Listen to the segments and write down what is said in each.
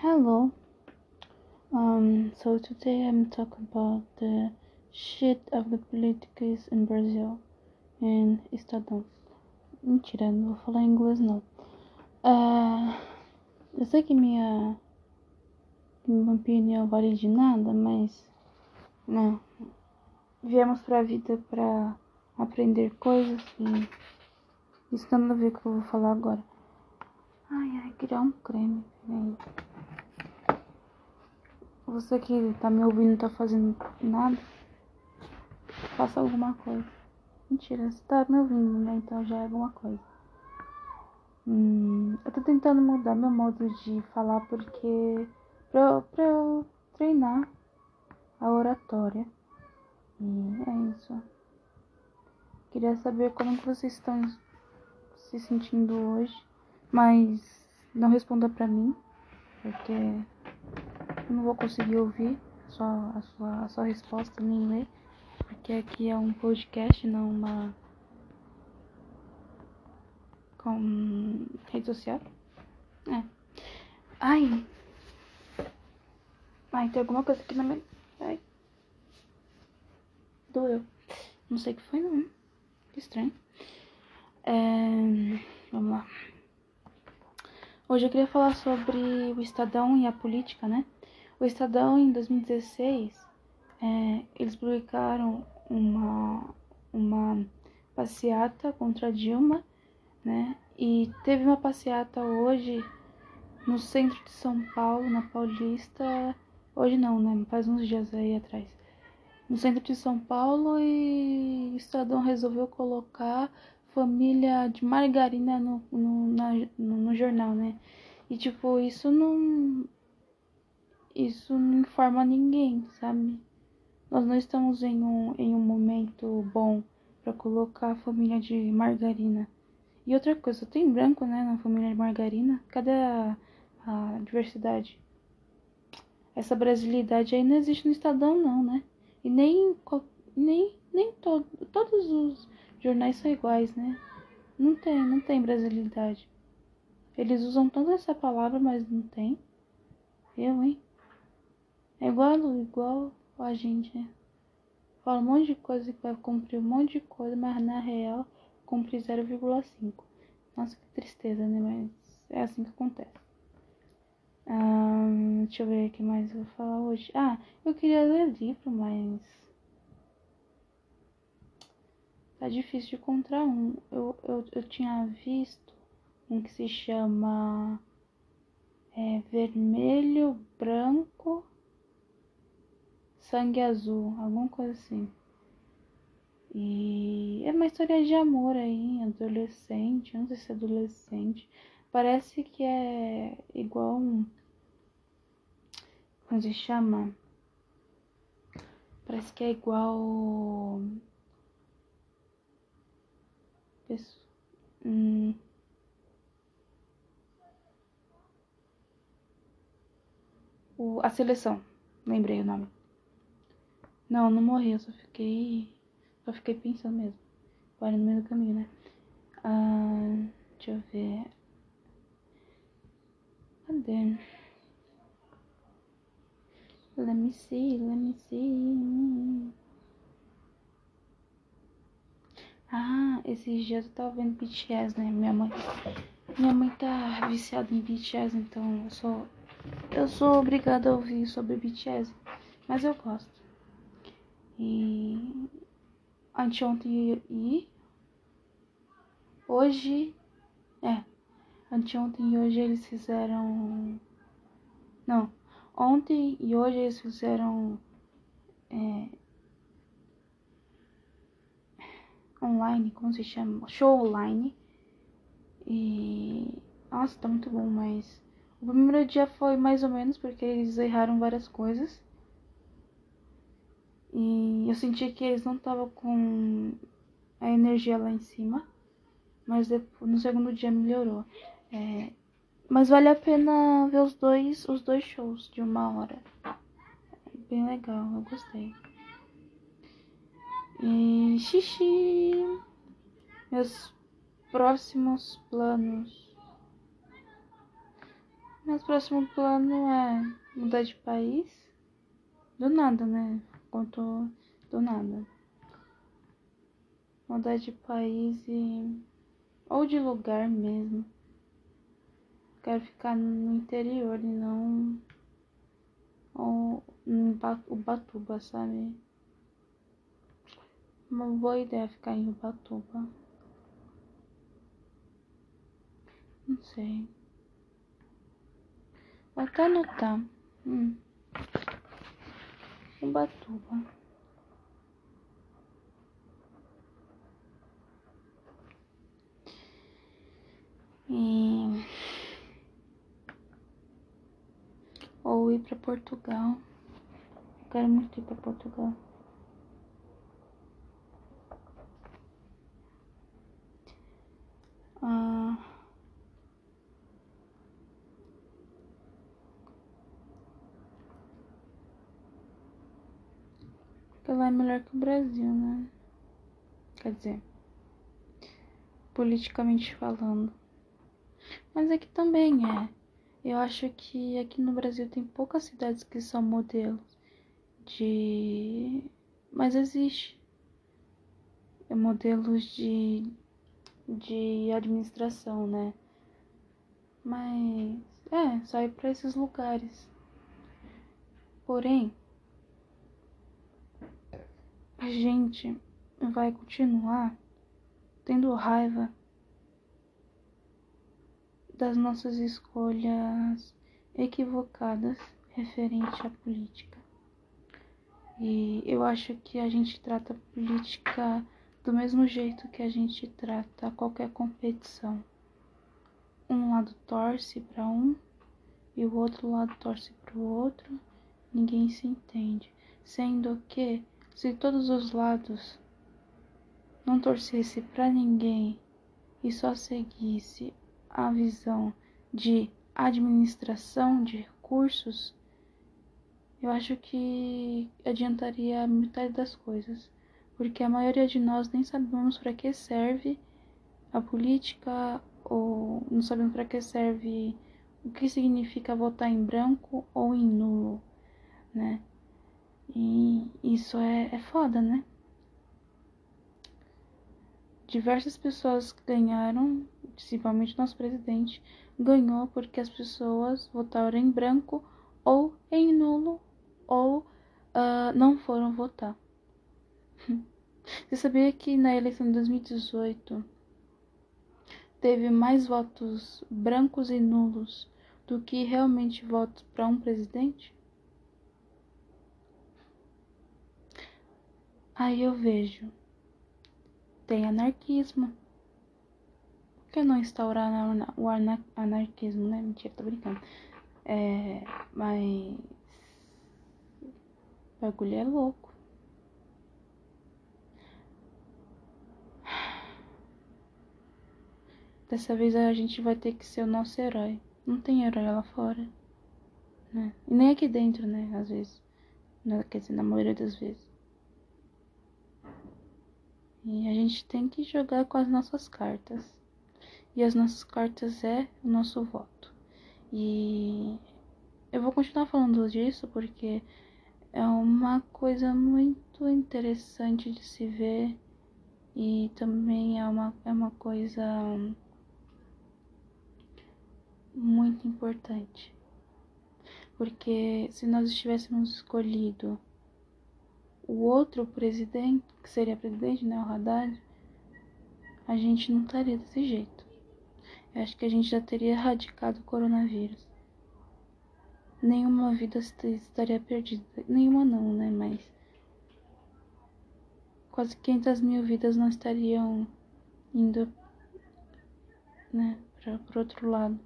Hello. Um, so today I'm talking about the shit of the politics in Brazil and Estadão. Mentira, não vou falar inglês não. Uh, eu sei que minha, minha opinião vale de nada, mas não. Viemos pra vida pra aprender coisas e isso tem nada a ver com o que eu vou falar agora. Ai, ai, criar um creme, peraí. Você que tá me ouvindo e tá fazendo nada, faça alguma coisa. Mentira, você tá me ouvindo, né? Então já é alguma coisa. Hum, eu tô tentando mudar meu modo de falar porque. pra, pra eu treinar a oratória. E é isso. Queria saber como que vocês estão se sentindo hoje, mas não responda pra mim, porque não vou conseguir ouvir só a sua, a sua resposta nem ler, porque aqui é um podcast, não uma com rede social. É. Ai. Ai, tem alguma coisa aqui na minha. Ai. Doeu. Não sei o que foi não. Que estranho. É... Vamos lá. Hoje eu queria falar sobre o Estadão e a política, né? O Estadão, em 2016, é, eles publicaram uma, uma passeata contra Dilma, né? E teve uma passeata hoje no centro de São Paulo, na Paulista. Hoje não, né? Faz uns dias aí atrás. No centro de São Paulo e o Estadão resolveu colocar família de margarina no, no, na, no, no jornal, né? E tipo, isso não isso não informa ninguém, sabe? Nós não estamos em um, em um momento bom para colocar a família de margarina. E outra coisa, tem branco, né, na família de margarina? Cadê a, a diversidade? Essa brasilidade aí não existe no Estadão, não, né? E nem, nem, nem todo, todos os jornais são iguais, né? Não tem, não tem brasilidade. Eles usam tanto essa palavra, mas não tem. Eu, hein? É igual, igual a gente, né? Fala um monte de coisa que vai cumprir um monte de coisa, mas na real cumpre 0,5. Nossa, que tristeza, né? Mas é assim que acontece. Um, deixa eu ver o que mais eu vou falar hoje. Ah, eu queria ler livro, mas. Tá difícil de encontrar um. Eu, eu, eu tinha visto um que se chama. É, vermelho, branco Sangue Azul, alguma coisa assim. E é uma história de amor aí, adolescente, não sei se é adolescente. Parece que é igual um. Como se chama? Parece que é igual. Hum. O, a seleção, lembrei o nome. Não, não morri, eu só fiquei. Só fiquei pensando mesmo. Parei no meio do caminho, né? Ah, deixa eu ver. Cadê? Let me see, let me see. Ah, esses dias eu tava vendo BTS, né? Minha mãe. Minha mãe tá viciada em BTS, então eu sou. Eu sou obrigada a ouvir sobre BTS. Mas eu gosto. E anteontem e hoje é anteontem e hoje eles fizeram não ontem e hoje eles fizeram é, online como se chama? Show online. E nossa tá muito bom mas o primeiro dia foi mais ou menos porque eles erraram várias coisas e eu senti que eles não estavam com a energia lá em cima. Mas depois, no segundo dia melhorou. É, mas vale a pena ver os dois, os dois shows de uma hora. É bem legal, eu gostei. E xixi. Meus próximos planos. O próximo plano é mudar de país. Do nada, né? Conto do nada. Mudar de país e. ou de lugar mesmo. Quero ficar no interior e não. Ou em Ubatuba, sabe? Uma boa ideia ficar em Ubatuba. Não sei. Vou até anotar. Hum. Ubatuba. E... Ou ir para Portugal. Quero muito ir para Portugal. Ah... Porque lá é melhor que o Brasil, né? Quer dizer, politicamente falando. Mas aqui também é. Eu acho que aqui no Brasil tem poucas cidades que são modelos de. Mas existe. É modelos de, de administração, né? Mas é, só ir para esses lugares. Porém, a gente vai continuar tendo raiva das nossas escolhas equivocadas referente à política. E eu acho que a gente trata a política do mesmo jeito que a gente trata qualquer competição. Um lado torce para um e o outro lado torce para o outro, ninguém se entende. Sendo que se todos os lados não torcesse para ninguém e só seguisse a visão de administração de recursos, eu acho que adiantaria metade das coisas, porque a maioria de nós nem sabemos para que serve a política ou não sabemos para que serve o que significa votar em branco ou em nulo, né? E isso é, é foda, né? Diversas pessoas ganharam, principalmente nosso presidente, ganhou porque as pessoas votaram em branco ou em nulo ou uh, não foram votar. Você sabia que na eleição de 2018 teve mais votos brancos e nulos do que realmente votos para um presidente? Aí eu vejo. Tem anarquismo. Por que não instaurar o anarquismo, né? Mentira, tô brincando. É, mas. O bagulho é louco. Dessa vez a gente vai ter que ser o nosso herói. Não tem herói lá fora. Né? E nem aqui dentro, né? Às vezes. Quer dizer, na maioria das vezes. E a gente tem que jogar com as nossas cartas. E as nossas cartas é o nosso voto. E eu vou continuar falando disso porque é uma coisa muito interessante de se ver e também é uma, é uma coisa muito importante. Porque se nós estivéssemos escolhido o outro presidente, que seria presidente, né, o Haddad, a gente não estaria desse jeito. Eu acho que a gente já teria erradicado o coronavírus. Nenhuma vida estaria perdida. Nenhuma não, né? Mas quase 500 mil vidas não estariam indo, né, para o outro lado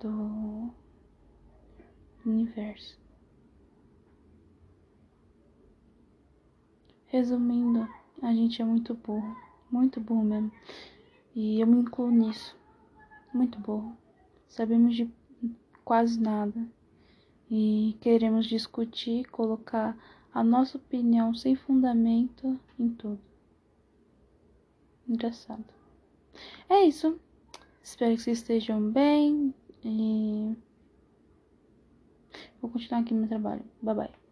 do universo. Resumindo, a gente é muito burro, muito burro mesmo. E eu me incluo nisso. Muito burro. Sabemos de quase nada. E queremos discutir, colocar a nossa opinião sem fundamento em tudo. Engraçado. É isso. Espero que vocês estejam bem. E Vou continuar aqui meu trabalho. Bye bye.